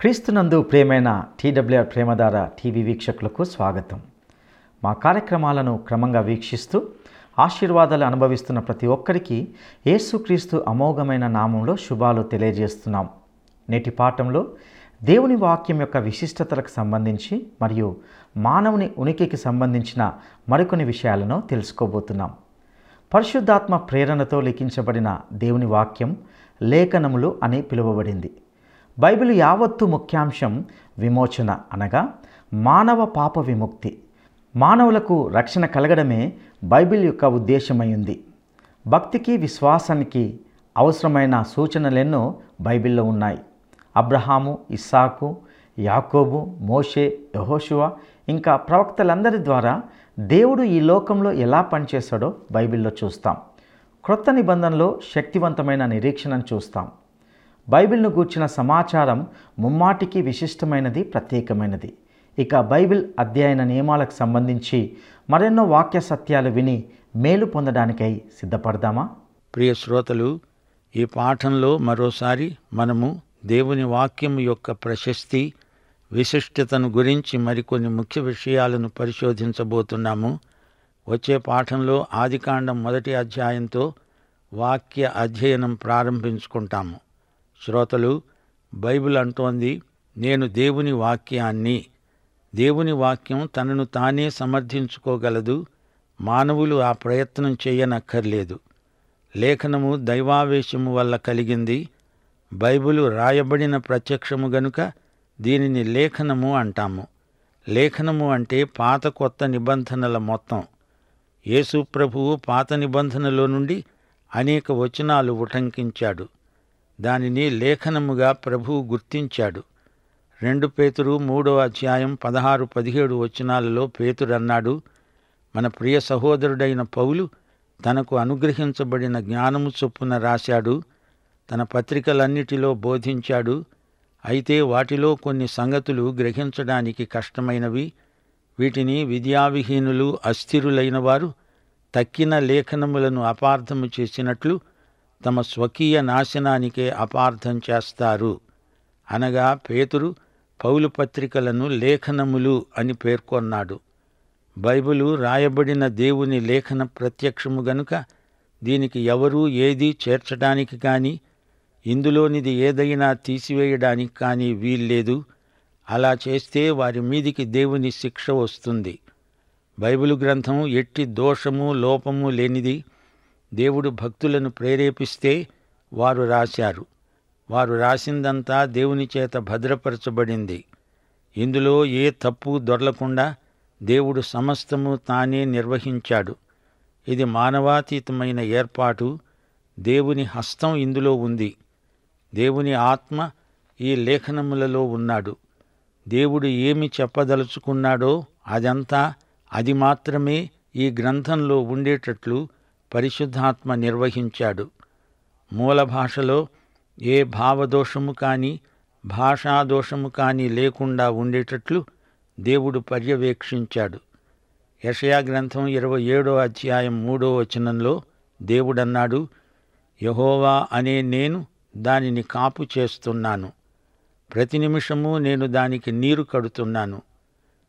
క్రీస్తునందు ప్రేమైన టీడబ్ల్యూఆర్ ప్రేమధార టీవీ వీక్షకులకు స్వాగతం. మా కార్యక్రమాలను క్రమంగా వీక్షిస్తూ ఆశీర్వాదాలు అనుభవిస్తున్న ప్రతి ఒక్కరికి యేసుక్రీస్తు అమోఘమైన నామంలో శుభాలు తెలియజేస్తున్నాం. నేటి పాఠంలో దేవుని వాక్యం యొక్క విశిష్టతలకు సంబంధించి మరియు మానవుని ఉనికికి సంబంధించిన మరికొన్ని విషయాలను తెలుసుకోబోతున్నాం. పరిశుద్ధాత్మ ప్రేరణతో లిఖించబడిన దేవుని వాక్యం లేఖనములు అని పిలువబడింది. బైబిల్ యావత్తు ముఖ్యాంశం విమోచన అనగా మానవ పాప విముక్తి. మానవులకు రక్షణ కలగడమే బైబిల్ యొక్క ఉద్దేశమైంది. భక్తికి విశ్వాసానికి అవసరమైన సూచనలెన్నో బైబిల్లో ఉన్నాయి. అబ్రహాము ఇస్సాకు యాకోబు మోషే యహోషువ ఇంకా ప్రవక్తలందరి ద్వారా దేవుడు ఈ లోకంలో ఎలా పనిచేశాడో బైబిల్లో చూస్తాం. క్రొత్త నిబంధనలో శక్తివంతమైన నిరీక్షణను చూస్తాం. బైబిల్ను గూర్చిన సమాచారం ముమ్మాటికి విశిష్టమైనది ప్రత్యేకమైనది. ఇక బైబిల్ అధ్యయన నియమాలకు సంబంధించి మరెన్నో వాక్య సత్యాలు విని మేలు పొందడానికై సిద్ధపడదామా? ప్రియ శ్రోతలు ఈ పాఠంలో మరోసారి మనము దేవుని వాక్యం యొక్క ప్రశస్తి విశిష్టతను గురించి మరికొన్ని ముఖ్య విషయాలను పరిశోధించబోతున్నాము. వచ్చే పాఠంలో ఆదికాండం మొదటి అధ్యాయంతో వాక్య అధ్యయనం ప్రారంభించుకుంటాము. శ్రోతలు బైబిల్ అంటోంది నేను దేవుని వాక్యాన్ని. దేవుని వాక్యం తనను తానే సమర్థించుకోగలదు మానవులు ఆ ప్రయత్నం చేయనక్కర్లేదు. లేఖనము దైవావేశము వల్ల కలిగింది బైబిలు రాయబడిన ప్రత్యక్షము గనుక దీనిని లేఖనము అంటాము. లేఖనము అంటే పాత కొత్త నిబంధనల మొత్తం. యేసు ప్రభువు పాత నిబంధనలో నుండి అనేక వచనాలు ఉటంకించాడు. దానిని లేఖనముగా ప్రభువు గుర్తించాడు. రెండు పేతురు మూడో అధ్యాయం పదహారు పదిహేడు వచనాలలో పేతురన్నాడు మన ప్రియ సహోదరుడైన పౌలు తనకు అనుగ్రహించబడిన జ్ఞానము చొప్పున రాశాడు తన పత్రికలన్నిటిలో బోధించాడు అయితే వాటిలో కొన్ని సంగతులు గ్రహించడానికి కష్టమైనవి. వీటిని విద్యావిహీనులు అస్థిరులైన వారు తక్కిన లేఖనములను అపార్థము చేసినట్లు తమ స్వకీయ నాశనానికే అపార్థం చేస్తారు. అనగా పేతురు పౌలు పత్రికలను లేఖనములు అని పేర్కొన్నాడు. బైబిలు రాయబడిన దేవుని లేఖన ప్రత్యక్షము గనుక దీనికి ఎవరూ ఏదీ చేర్చడానికి కానీ ఇందులోనిది ఏదైనా తీసివేయడానికి కానీ వీల్లేదు. అలా చేస్తే వారి మీదికి దేవుని శిక్ష వస్తుంది. బైబిలు గ్రంథం ఎట్టి దోషము లోపము లేనిది దేవుడు భక్తులను ప్రేరేపిస్తే వారు రాశారు. వారు రాసిందంతా దేవుని చేత భద్రపరచబడింది. ఇందులో ఏ తప్పు దొరలకుండా దేవుడు సమస్తము తానే నిర్వహించాడు. ఇది మానవాతీతమైన ఏర్పాటు. దేవుని హస్తం ఇందులో ఉంది. దేవుని ఆత్మ ఈ లేఖనములలో ఉన్నాడు. దేవుడు ఏమి చెప్పదలుచుకున్నాడో అదంతా అది మాత్రమే ఈ గ్రంథంలో ఉండేటట్లు పరిశుద్ధాత్మ నిర్వహించాడు. మూల భాషలో ఏ భావదోషము కానీ భాషాదోషము కానీ లేకుండా ఉండేటట్లు దేవుడు పర్యవేక్షించాడు. యషయా గ్రంథం ఇరవై ఏడో అధ్యాయం మూడో వచనంలో దేవుడన్నాడు యహోవా అనే నేను దానిని కాపు చేస్తున్నాను. ప్రతి నిమిషము నేను దానికి నీరు కడుతున్నాను.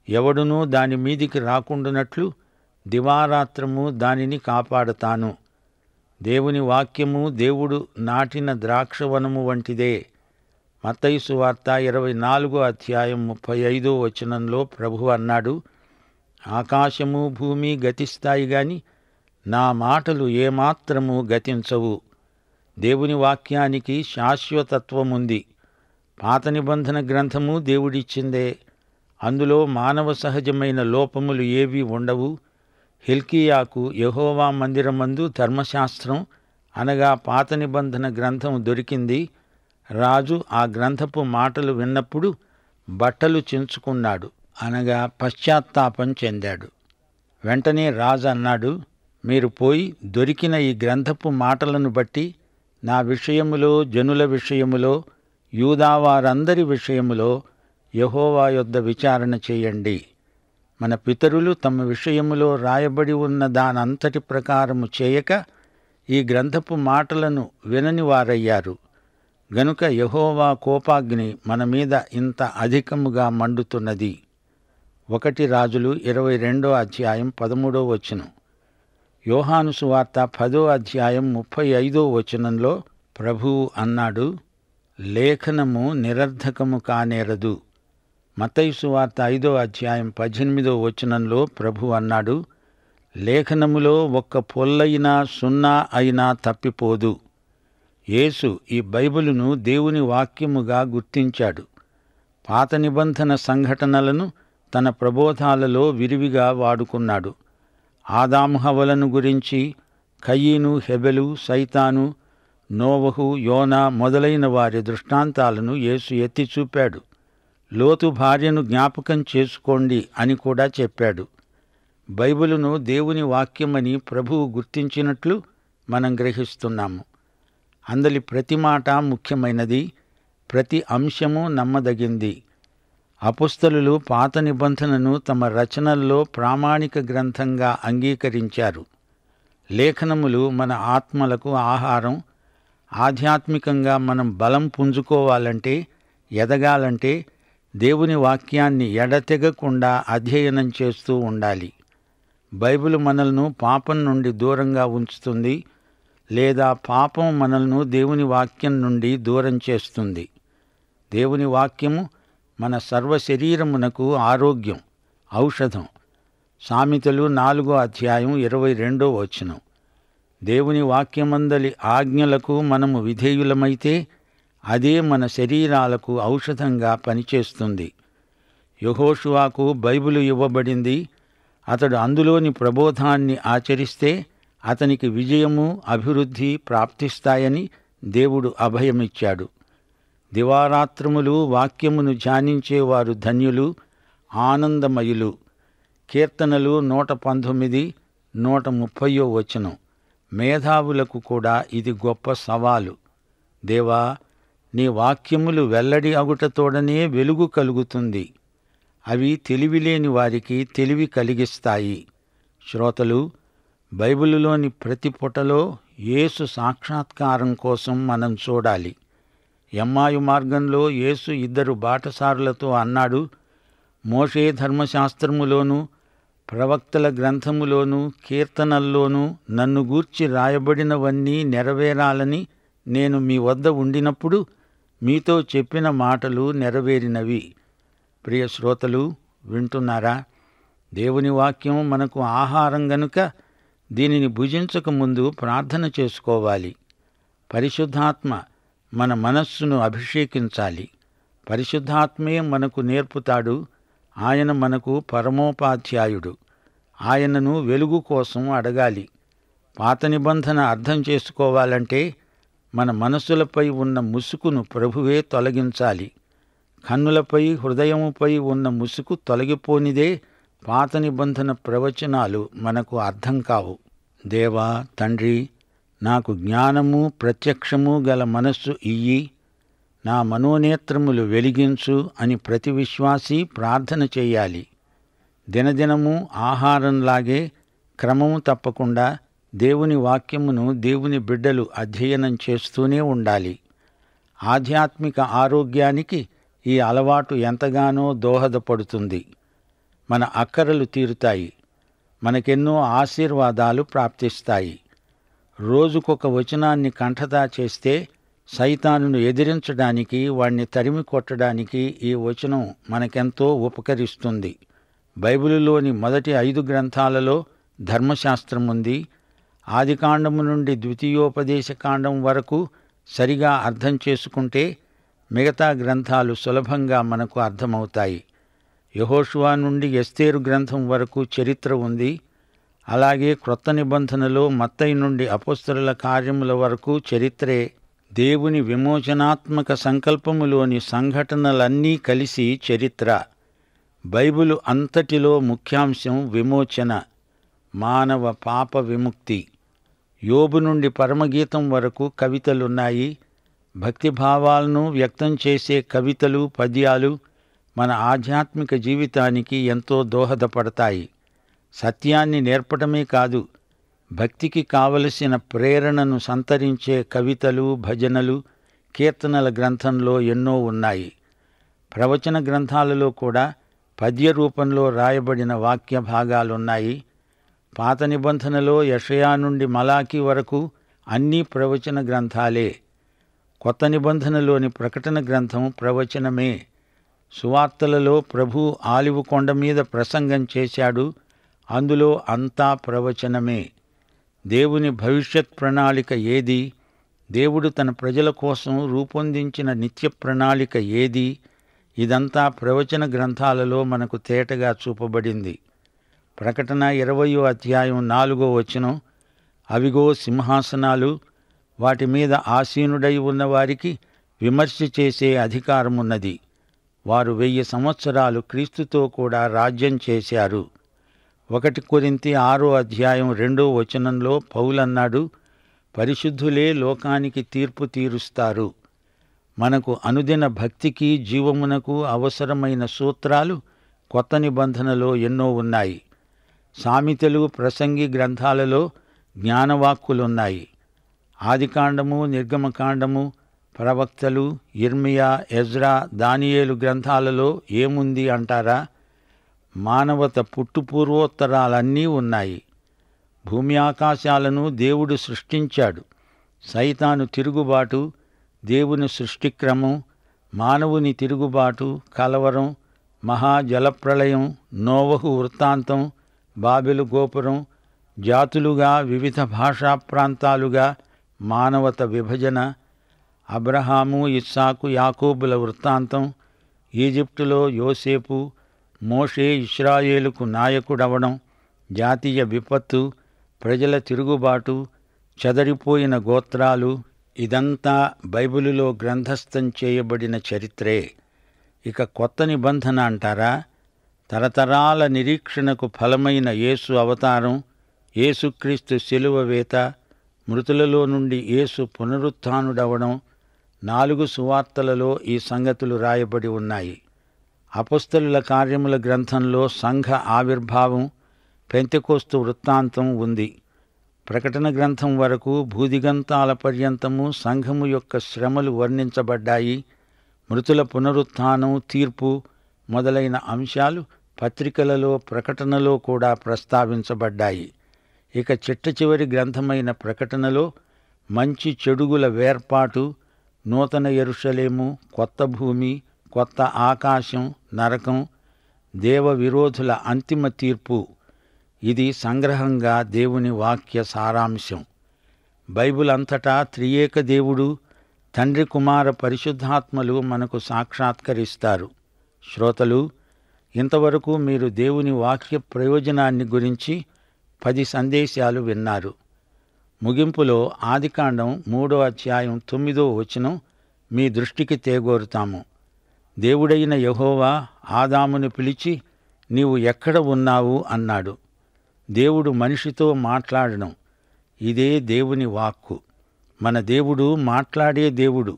ఎవడునూ దాని మీదికి రాకుండానట్లు దివారాత్రము దానిని కాపాడతాను. దేవుని వాక్యము దేవుడు నాటిన ద్రాక్షవనము వంటిదే. మత్తయిసు వార్త ఇరవై నాలుగో అధ్యాయం ముప్పై ఐదో వచనంలో ప్రభు అన్నాడు ఆకాశము భూమి గతిస్తాయి గాని నా మాటలు ఏమాత్రము గతించవు. దేవుని వాక్యానికి శాశ్వతత్వముంది. పాత నిబంధన గ్రంథము దేవుడిచ్చిందే. అందులో మానవ సహజమైన లోపములు ఏవీ ఉండవు. హిల్కియాకు యహోవా మందిరమందు ధర్మశాస్త్రం అనగా పాత నిబంధన గ్రంథం దొరికింది. రాజు ఆ గ్రంథపు మాటలు విన్నప్పుడు బట్టలు చించుకున్నాడు అనగా పశ్చాత్తాపం చెందాడు. వెంటనే రాజు అన్నాడు మీరు పోయి దొరికిన ఈ గ్రంథపు మాటలను బట్టి నా విషయములో జనుల విషయములో యూదావారందరి విషయములో యహోవా యొద్ద విచారణ చేయండి. మన పితరులు తమ విషయములో రాయబడి ఉన్న దానంతటి ప్రకారము చేయక ఈ గ్రంథపు మాటలను వినని వారయ్యారు. గనుక యహోవా కోపాగ్ని మన మీద ఇంత అధికముగా మండుతున్నది. ఒకటి రాజులు ఇరవై రెండో అధ్యాయం పదమూడో వచనం. యోహాను సువార్త పదో అధ్యాయం ముప్పై ఐదో వచనంలో ప్రభువు అన్నాడు లేఖనము నిరర్ధకము కానేరదు. మతైసు వార్త ఐదో అధ్యాయం పద్దెనిమిదో వచనంలో ప్రభు అన్నాడు లేఖనములో ఒక్క పొల్లైనా సున్నా అయినా తప్పిపోదు. యేసు ఈ బైబిలును దేవుని వాక్యముగా గుర్తించాడు. పాత నిబంధన సంఘటనలను తన ప్రబోధాలలో విరివిగా వాడుకున్నాడు. ఆదాంహవలను గురించి కయ్యీను హెబెలు సైతాను నోవహు యోనా మొదలైన వారి దృష్టాంతాలను యేసు ఎత్తి చూపాడు. లోతు భార్యను జ్ఞాపకం చేసుకోండి అని కూడా చెప్పాడు. బైబిలును దేవుని వాక్యమని ప్రభువు గుర్తించినట్లు మనం గ్రహిస్తున్నాము. అందలి ప్రతి మాట ముఖ్యమైనది ప్రతి అంశము నమ్మదగింది. అపుస్తలు పాత నిబంధనను తమ రచనల్లో ప్రామాణిక గ్రంథంగా అంగీకరించారు. లేఖనములు మన ఆత్మలకు ఆహారం ఆధ్యాత్మికంగా మనం బలం పుంజుకోవాలంటే ఎదగాలంటే దేవుని వాక్యాన్ని ఎడతెగకుండా అధ్యయనం చేస్తూ ఉండాలి. బైబిల్ మనల్ని పాపం నుండి దూరంగా ఉంచుతుంది లేదా పాపం మనల్ని దేవుని వాక్యం నుండి దూరం చేస్తుంది. దేవుని వాక్యము మన సర్వ శరీరమునకు ఆరోగ్యం ఔషధం. సామెతలు నాలుగో అధ్యాయం ఇరవై రెండో వచనం. దేవుని వాక్యమందలి ఆజ్ఞలకు మనము విధేయులమైతే అదే మన శరీరాలకు ఔషధంగా పనిచేస్తుంది. యహోషువాకు బైబిలు ఇవ్వబడింది. అతడు అందులోని ప్రబోధాన్ని ఆచరిస్తే అతనికి విజయము అభివృద్ధి ప్రాప్తిస్తాయని దేవుడు అభయమిచ్చాడు. దివారాత్రములు వాక్యమును ధ్యానించేవారు ధన్యులు ఆనందమయులు. కీర్తనలు నూట పంతొమ్మిది నూట ముప్పయో వచనం. మేధావులకు కూడా ఇది గొప్ప సవాలు. దేవా నీ వాక్యములు వెల్లడి అగుటతోడనే వెలుగు కలుగుతుంది. అవి తెలివిలేని వారికి తెలివి కలిగిస్తాయి. శ్రోతలు బైబిలులోని ప్రతి పుటలో యేసు సాక్షాత్కారం కోసం మనం చూడాలి. ఎమ్మాయు మార్గంలో యేసు ఇద్దరు బాటసారులతో అన్నాడు మోషే ధర్మశాస్త్రములోనూ ప్రవక్తల గ్రంథములోనూ కీర్తనల్లోనూ నన్ను గూర్చి రాయబడినవన్నీ నెరవేరాలని నేను మీ వద్ద ఉండినప్పుడు మీతో చెప్పిన మాటలు నెరవేరినవి. ప్రియ శ్రోతలు వింటున్నారా? దేవుని వాక్యం మనకు ఆహారం గనుక దీనిని భుజించక ముందు ప్రార్థన చేసుకోవాలి. పరిశుద్ధాత్మ మన మనస్సును అభిషేకించాలి. పరిశుద్ధాత్మే మనకు నేర్పుతాడు. ఆయన మనకు పరమోపాధ్యాయుడు. ఆయనను వెలుగు కోసం అడగాలి. పాత నిబంధన అర్థం చేసుకోవాలంటే మన మనసులపై ఉన్న ముసుకును ప్రభువే తొలగించాలి. కన్నులపై హృదయముపై ఉన్న ముసుకు తొలగిపోనిదే పాత నిబంధన ప్రవచనాలు మనకు అర్థం కావు. దేవా తండ్రి నాకు జ్ఞానము ప్రత్యక్షము గల మనస్సు ఇయ్యి నా మనోనేత్రములు వెలిగించు అని ప్రతి విశ్వాసి ప్రార్థన చేయాలి. దినదినము ఆహారంలాగే క్రమము తప్పకుండా దేవుని వాక్యమును దేవుని బిడ్డలు అధ్యయనం చేస్తూనే ఉండాలి. ఆధ్యాత్మిక ఆరోగ్యానికి ఈ అలవాటు ఎంతగానో దోహదపడుతుంది. మన అక్కరలు తీరుతాయి. మనకెన్నో ఆశీర్వాదాలు ప్రాప్తిస్తాయి. రోజుకొక వచనాన్ని కంఠతా చేస్తే సైతానును ఎదిరించడానికి వాణ్ణి తరిమి కొట్టడానికి ఈ వచనం మనకెంతో ఉపకరిస్తుంది. బైబిలులోని మొదటి ఐదు గ్రంథాలలో ధర్మశాస్త్రం ఉంది ఆదికాండము నుండి ద్వితీయోపదేశ కాండం వరకు సరిగా అర్థం చేసుకుంటే మిగతా గ్రంథాలు సులభంగా మనకు అర్థమవుతాయి. యహోషువా నుండి ఎస్తేరు గ్రంథం వరకు చరిత్ర ఉంది. అలాగే క్రొత్త నిబంధనలో మత్తయి నుండి అపోస్తరుల కార్యముల వరకు చరిత్రే దేవుని విమోచనాత్మక సంకల్పములోని సంఘటనలన్నీ కలిసి చరిత్ర. బైబిలు అంతటిలో ముఖ్యాంశం విమోచన. మానవ పాప విముక్తి. యోబు నుండి పరమగీతం వరకు కవితలున్నాయి. భక్తిభావాలను వ్యక్తం చేసే కవితలు పద్యాలు మన ఆధ్యాత్మిక జీవితానికి ఎంతో దోహదపడతాయి. సత్యాన్ని నేర్పడమే కాదు భక్తికి కావలసిన ప్రేరణను సంతరించే కవితలు భజనలు కీర్తనల గ్రంథంలో ఎన్నో ఉన్నాయి. ప్రవచన గ్రంథాలలో కూడా పద్య రూపంలో రాయబడిన వాక్య భాగాలున్నాయి. పాత నిబంధనలో యషయా నుండి మలాకి వరకు అన్నీ ప్రవచన గ్రంథాలే. కొత్త నిబంధనలోని ప్రకటన గ్రంథం ప్రవచనమే. సువార్తలలో ప్రభు ఆలివు కొండ మీద ప్రసంగం చేశాడు. అందులో అంతా ప్రవచనమే. దేవుని భవిష్యత్ ప్రణాళిక ఏది? దేవుడు తన ప్రజల కోసం రూపొందించిన నిత్య ప్రణాళిక ఏది? ఇదంతా ప్రవచన గ్రంథాలలో మనకు తేటగా చూపబడింది. ప్రకటన ఇరవయో అధ్యాయం నాలుగో వచనం. అవిగో సింహాసనాలు వాటి మీద ఆసీనుడై ఉన్నవారికి విమర్శ చేసే అధికారమున్నది. వారు వెయ్యి సంవత్సరాలు క్రీస్తుతో కూడా రాజ్యం చేశారు. ఒకటి కొరింతి ఆరో అధ్యాయం రెండో వచనంలో పౌలన్నాడు పరిశుద్ధులే లోకానికి తీర్పు తీరుస్తారు. మనకు అనుదిన భక్తికి జీవమునకు అవసరమైన సూత్రాలు కొత్త నిబంధనలో ఎన్నో ఉన్నాయి. సామెతలు ప్రసంగి గ్రంథాలలో జ్ఞానవాక్కులున్నాయి. ఆదికాండము నిర్గమకాండము ప్రవక్తలు ఇర్మియా ఎజ్రా దానియేలు గ్రంథాలలో ఏముంది అంటారా? మానవత పుట్టుపూర్వోత్తరాలన్నీ ఉన్నాయి. భూమి ఆకాశాలను దేవుడు సృష్టించాడు. సైతాను తిరుగుబాటు దేవుని సృష్టిక్రమం మానవుని తిరుగుబాటు కలవరం మహాజలప్రళయం నోవహు వృత్తాంతం బాబెలు గోపురం జాతులుగా వివిధ భాషా ప్రాంతాలుగా మానవత విభజన అబ్రహాము ఇస్సాకు యాకూబుల వృత్తాంతం ఈజిప్టులో యోసేపు మోషే ఇస్రాయేలుకు నాయకుడవడం జాతీయ విపత్తు ప్రజల తిరుగుబాటు చెదరిపోయిన గోత్రాలు ఇదంతా బైబిలులో గ్రంథస్థం చేయబడిన చరిత్రే. ఇక కొత్త నిబంధన అంటారా? తరతరాల నిరీక్షణకు ఫలమైన యేసు అవతారం యేసుక్రీస్తు శిలువ వేత మృతులలో నుండి యేసు పునరుత్థానుడవడం నాలుగు సువార్తలలో ఈ సంగతులు రాయబడి ఉన్నాయి. అపస్తలుల కార్యముల గ్రంథంలో సంఘ ఆవిర్భావం పెంతెకోస్తు వృత్తాంతం ఉంది. ప్రకటన గ్రంథం వరకు భూదిగంతాల పర్యంతము సంఘము యొక్క శ్రమలు వర్ణించబడ్డాయి. మృతుల పునరుత్థానం తీర్పు మొదలైన అంశాలు పత్రికలలో ప్రకటనలో కూడా ప్రస్తావించబడ్డాయి. ఇక చిట్ట చివరి గ్రంథమైన ప్రకటనలో మంచి చెడుగుల వేర్పాటు నూతన ఎరుషలేము కొత్త భూమి కొత్త ఆకాశం నరకం దేవ విరోధుల అంతిమ తీర్పు. ఇది సంగ్రహంగా దేవుని వాక్య సారాంశం. బైబిల్ అంతటా త్రియేక దేవుడు తండ్రి కుమార పరిశుద్ధాత్మలు మనకు సాక్షాత్కరిస్తారు. శ్రోతలు ఇంతవరకు మీరు దేవుని వాక్య ప్రయోజనాన్ని గురించి పది సందేశాలు విన్నారు. ముగింపులో ఆదికాండం మూడో అధ్యాయం తొమ్మిదో వచనం మీ దృష్టికి తేగోరుతాము. దేవుడైన యహోవా ఆదామును పిలిచి నీవు ఎక్కడ ఉన్నావు? అన్నాడు. దేవుడు మనిషితో మాట్లాడడం ఇదే దేవుని వాక్కు. మన దేవుడు మాట్లాడే దేవుడు.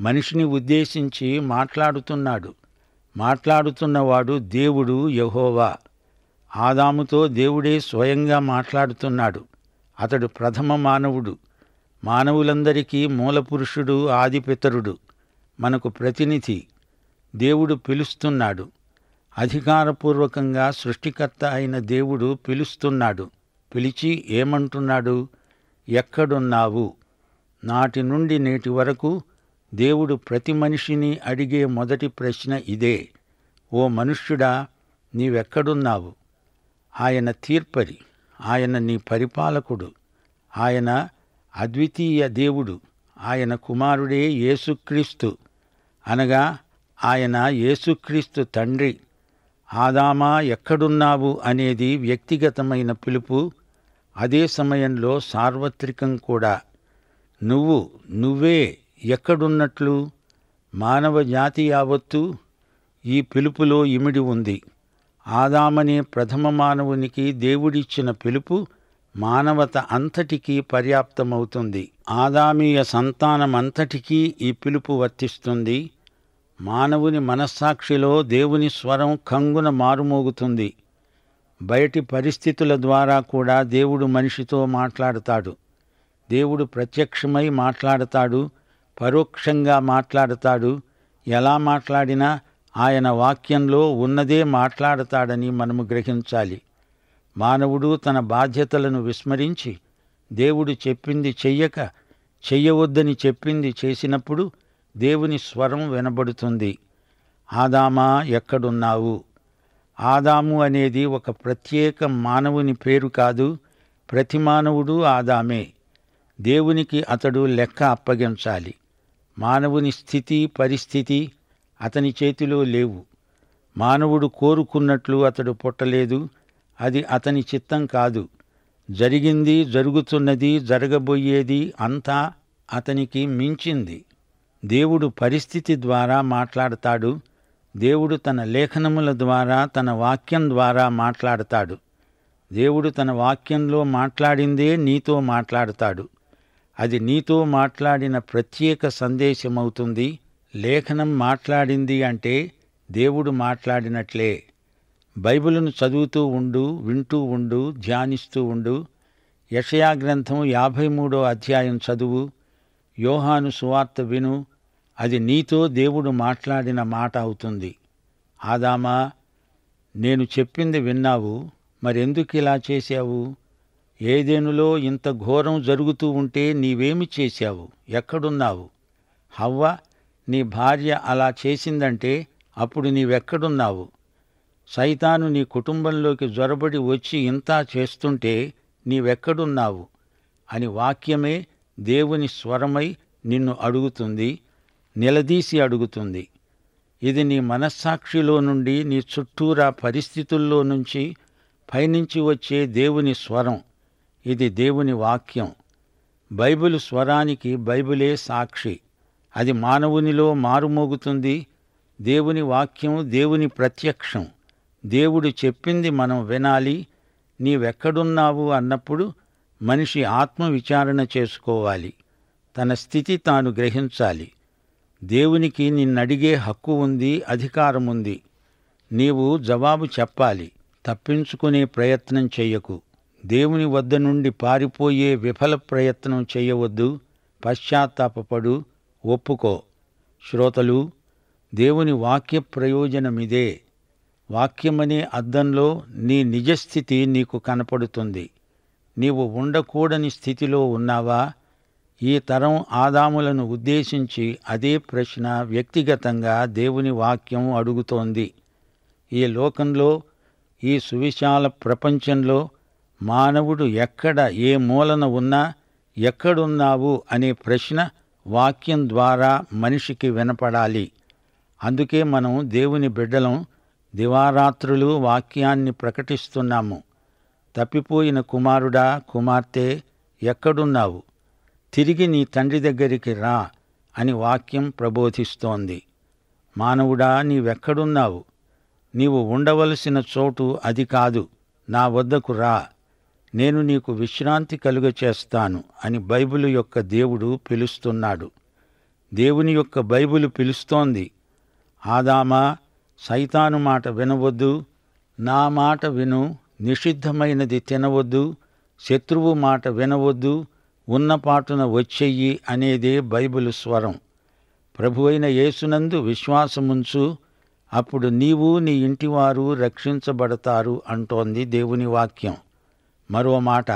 మనిషిని ఉద్దేశించి మాట్లాడుతున్నాడు. మాట్లాడుతున్నవాడు దేవుడు యహోవా. ఆదాముతో దేవుడే స్వయంగా మాట్లాడుతున్నాడు. అతడు ప్రథమ మానవుడు. మానవులందరికీ మూలపురుషుడు ఆదిపితరుడు మనకు ప్రతినిధి. దేవుడు పిలుస్తున్నాడు. అధికారపూర్వకంగా సృష్టికర్త అయిన దేవుడు పిలుస్తున్నాడు. పిలిచి ఏమంటున్నాడు? ఎక్కడున్నావు? నాటి నుండి నేటి వరకు దేవుడు ప్రతి మనిషిని అడిగే మొదటి ప్రశ్న ఇదే ఓ మనుష్యుడా నీవెక్కడున్నావు? ఆయన తీర్పరి ఆయన నీ పరిపాలకుడు ఆయన అద్వితీయ దేవుడు ఆయన కుమారుడే యేసుక్రీస్తు. అనగా ఆయన యేసుక్రీస్తు తండ్రి ఆదామా ఎక్కడున్నావు? అనేది వ్యక్తిగతమైన పిలుపు. అదే సమయంలో సార్వత్రికం కూడా నువ్వు నువ్వే ఎక్కడున్నట్లు మానవ జాతి యావత్తు ఈ పిలుపులో ఇమిడి ఉంది. ఆదామనే ప్రథమ మానవునికి దేవుడిచ్చిన పిలుపు మానవత అంతటికీ పర్యాప్తమవుతుంది. ఆదామీయ సంతానమంతటికీ ఈ పిలుపు వర్తిస్తుంది. మానవుని మనస్సాక్షిలో దేవుని స్వరం కంగున మారుమోగుతుంది. బయటి పరిస్థితుల ద్వారా కూడా దేవుడు మనిషితో మాట్లాడతాడు. దేవుడు ప్రత్యక్షమై మాట్లాడతాడు. పరోక్షంగా మాట్లాడతాడు. ఎలా మాట్లాడినా ఆయన వాక్యంలో ఉన్నదే మాట్లాడతాడని మనము గ్రహించాలి. మానవుడు తన బాధ్యతలను విస్మరించి దేవుడు చెప్పింది చెయ్యక చెయ్యవద్దని చెప్పింది చేసినప్పుడు దేవుని స్వరం వినబడుతుంది. ఆదామా ఎక్కడున్నావు? ఆదాము అనేది ఒక ప్రత్యేక మానవుని పేరు కాదు ప్రతి మానవుడు ఆదామే. దేవునికి అతడు లెక్క అప్పగించాలి. మానవుని స్థితి పరిస్థితి అతని చేతిలో లేవు. మానవుడు కోరుకున్నట్లు అతడు పుట్టలేదు. అది అతని చిత్తం కాదు. జరిగింది జరుగుతున్నది జరగబోయేది అంతా అతనికి మించింది. దేవుడు పరిస్థితి ద్వారా మాట్లాడతాడు. దేవుడు తన లేఖనముల ద్వారా తన వాక్యం ద్వారా మాట్లాడతాడు. దేవుడు తన వాక్యంలో మాట్లాడిందే నీతో మాట్లాడతాడు. అది నీతో మాట్లాడిన ప్రత్యేక సందేశమవుతుంది. లేఖనం మాట్లాడింది అంటే దేవుడు మాట్లాడినట్లే. బైబిలును చదువుతూ ఉండు వింటూ ఉండు ధ్యానిస్తూ ఉండు. యషయా గ్రంథం యాభై మూడో అధ్యాయం చదువు. యోహాను సువార్త విను. అది నీతో దేవుడు మాట్లాడిన మాట అవుతుంది. ఆదామా నేను చెప్పింది విన్నావు మరెందుకు ఇలా చేశావు? ఏదేనులో ఇంత ఘోరం జరుగుతూ ఉంటే నీవేమి చేశావు? ఎక్కడున్నావు? హవ్వ నీ భార్య అలా చేసిందంటే అప్పుడు నీవెక్కడున్నావు? సైతాను నీ కుటుంబంలోకి జొరబడి వచ్చి ఇంతా చేస్తుంటే నీవెక్కడున్నావు? అని వాక్యమే దేవుని స్వరమై నిన్ను అడుగుతుంది నిలదీసి అడుగుతుంది. ఇది నీ మనస్సాక్షిలో నుండి నీ చుట్టూరా పరిస్థితుల్లో నుంచి పైనుంచి వచ్చే దేవుని స్వరం. ఇది దేవుని వాక్యం. బైబిల్ స్వరానికి బైబిలే సాక్షి. అది మానవునిలో మారుమోగుతుంది. దేవుని వాక్యం దేవుని ప్రత్యక్షం. దేవుడు చెప్పింది మనం వినాలి. నీవెక్కడున్నావు అన్నప్పుడు మనిషి ఆత్మవిచారణ చేసుకోవాలి. తన స్థితి తాను గ్రహించాలి. దేవునికి నిన్నడిగే హక్కు ఉంది అధికారం ఉంది నీవు జవాబు చెప్పాలి. తప్పించుకునే ప్రయత్నం చెయ్యకు. దేవుని వద్ద నుండి పారిపోయే విఫల ప్రయత్నం చేయవద్దు పశ్చాత్తాపడు ఒప్పుకో. శ్రోతలు దేవుని వాక్య ప్రయోజనమిదే. వాక్యమనే అద్దంలో నీ నిజస్థితి నీకు కనపడుతుంది. నీవు ఉండకూడని స్థితిలో ఉన్నావా? ఈ తరం ఆదాములను ఉద్దేశించి అదే ప్రశ్న వ్యక్తిగతంగా దేవుని వాక్యం అడుగుతోంది. ఈ లోకంలో ఈ సువిశాల ప్రపంచంలో మానవుడు ఎక్కడ ఏ మూలన ఉన్నా ఎక్కడున్నావు అనే ప్రశ్న వాక్యం ద్వారా మనిషికి వినపడాలి. అందుకే మనం దేవుని బిడ్డలం దివారాత్రులు వాక్యాన్ని ప్రకటిస్తున్నాము. తప్పిపోయిన కుమారుడా కుమార్తె ఎక్కడున్నావు? తిరిగి నీ తండ్రి దగ్గరికి రా అని వాక్యం ప్రబోధిస్తోంది. మానవుడా నీవెక్కడున్నావు? నీవు ఉండవలసిన చోటు అది కాదు. నా వద్దకు రా. నేను నీకు విశ్రాంతి కలుగ చేస్తాను అని బైబిలు యొక్క దేవుడు పిలుస్తున్నాడు. దేవుని యొక్క బైబిలు పిలుస్తోంది. ఆదామా సైతాను మాట వినవద్దు నా మాట విను నిషిద్ధమైనది తినవద్దు శత్రువు మాట వినవద్దు ఉన్నపాటున వచ్చెయ్యి అనేదే బైబిలు స్వరం. ప్రభు అయిన యేసునందు విశ్వాసముంచు అప్పుడు నీవు నీ ఇంటివారు రక్షించబడతారు అంటోంది దేవుని వాక్యం. మరో మాట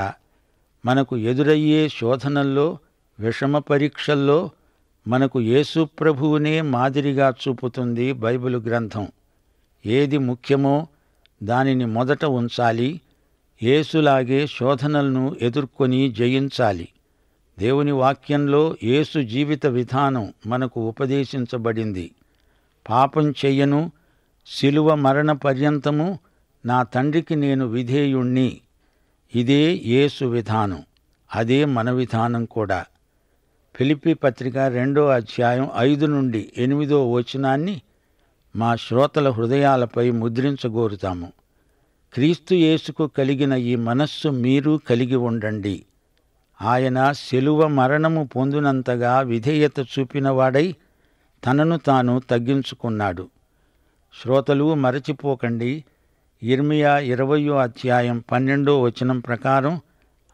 మనకు ఎదురయ్యే శోధనల్లో విషమ పరీక్షల్లో మనకు యేసు ప్రభువునే మాదిరిగా చూపుతుంది బైబిల్ గ్రంథం. ఏది ముఖ్యమో దానిని మొదట ఉంచాలి యేసులాగే శోధనలను ఎదుర్కొని జయించాలి. దేవుని వాక్యంలో యేసు జీవిత విధానం మనకు ఉపదేశించబడింది. పాపం చెయ్యను శిలువ మరణ పర్యంతము నా తండ్రికి నేను విధేయుణ్ణి. ఇదే యేసు విధానం అదే మన విధానం కూడా. ఫిలిపి పత్రిక రెండో అధ్యాయం ఐదు నుండి ఎనిమిదో వచనాన్ని మా శ్రోతల హృదయాలపై ముద్రించగోరుతాము. క్రీస్తు యేసుకు కలిగిన ఈ మనస్సు మీరు కలిగి ఉండండి. ఆయన శిలువ మరణము పొందినంతగా విధేయత చూపినవాడై తనను తాను తగ్గించుకున్నాడు. శ్రోతలు మరచిపోకండి. ఇర్మియా ఇరవయో అధ్యాయం పన్నెండో వచనం ప్రకారం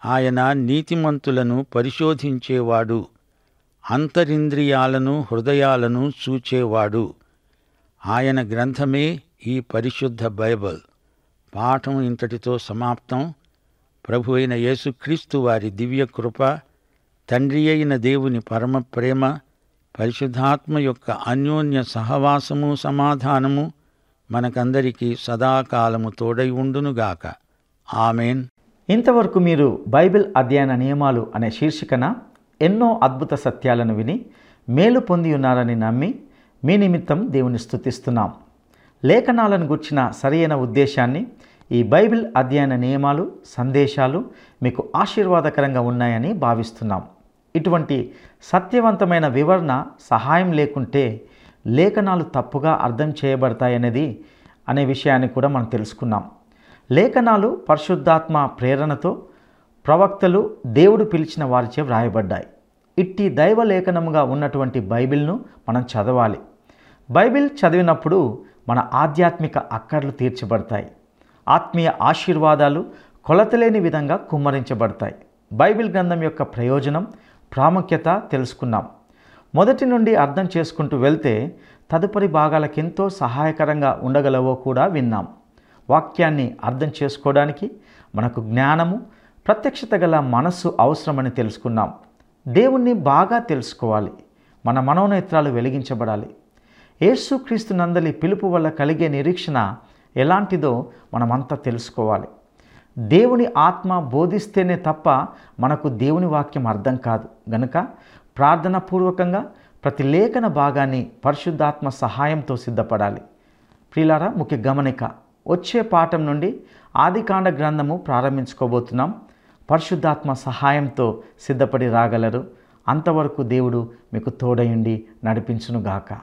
ఆయన నీతిమంతులను పరిశోధించేవాడు అంతరింద్రియాలను హృదయాలను చూచేవాడు. ఆయన గ్రంథమే ఈ పరిశుద్ధ బైబల్. పాఠం ఇంతటితో సమాప్తం. ప్రభు అయిన యేసుక్రీస్తు వారి దివ్య కృప తండ్రి అయిన దేవుని పరమ ప్రేమ పరిశుద్ధాత్మ యొక్క అన్యోన్య సహవాసము సమాధానము మనకందరికీ సదాకాలము తోడై ఉండునుగాక. ఆమెన్. ఇంతవరకు మీరు బైబిల్ అధ్యయన నియమాలు అనే శీర్షికన ఎన్నో అద్భుత సత్యాలను విని మేలు పొంది ఉన్నారని నమ్మి మీ నిమిత్తం దేవుని స్తుతిస్తున్నాం. లేఖనాలను గుర్చిన సరియైన ఉద్దేశాన్ని ఈ బైబిల్ అధ్యయన నియమాలు సందేశాలు మీకు ఆశీర్వాదకరంగా ఉన్నాయని భావిస్తున్నాం. ఇటువంటి సత్యవంతమైన వివరణ సహాయం లేకుంటే లేఖనాలు తప్పుగా అర్థం చేయబడతాయనేది అనే విషయాన్ని కూడా మనం తెలుసుకున్నాం. లేఖనాలు పరిశుద్ధాత్మ ప్రేరణతో ప్రవక్తలు దేవుడు పిలిచిన వారిచే వ్రాయబడ్డాయి. ఇట్టి దైవ లేఖనముగా ఉన్నటువంటి బైబిల్ను మనం చదవాలి. బైబిల్ చదివినప్పుడు మన ఆధ్యాత్మిక అక్కర్లు తీర్చబడతాయి. ఆత్మీయ ఆశీర్వాదాలు కొలతలేని విధంగా కుమ్మరించబడతాయి. బైబిల్ గ్రంథం యొక్క ప్రయోజనం ప్రాముఖ్యత తెలుసుకున్నాం. మొదటి నుండి అర్థం చేసుకుంటూ వెళ్తే తదుపరి భాగాలకు ఎంతో సహాయకరంగా ఉండగలవో కూడా విన్నాం. వాక్యాన్ని అర్థం చేసుకోవడానికి మనకు జ్ఞానము ప్రత్యక్షత గల మనస్సు అవసరమని తెలుసుకున్నాం. దేవుణ్ణి బాగా తెలుసుకోవాలి. మన మనోనేత్రాలు వెలిగించబడాలి. యేసుక్రీస్తు నందలి పిలుపు వల్ల కలిగే నిరీక్షణ ఎలాంటిదో మనమంతా తెలుసుకోవాలి. దేవుని ఆత్మ బోధిస్తేనే తప్ప మనకు దేవుని వాక్యం అర్థం కాదు. గనుక ప్రార్థనాపూర్వకంగా ప్రతి లేఖన భాగాన్ని పరిశుద్ధాత్మ సహాయంతో సిద్ధపడాలి. ప్రియులారా ముఖ్య గమనిక వచ్చే పాఠం నుండి ఆదికాండ గ్రంథము ప్రారంభించుకోబోతున్నాం. పరిశుద్ధాత్మ సహాయంతో సిద్ధపడి రాగలరు. అంతవరకు దేవుడు మీకు తోడయుండి నడిపించునుగాక.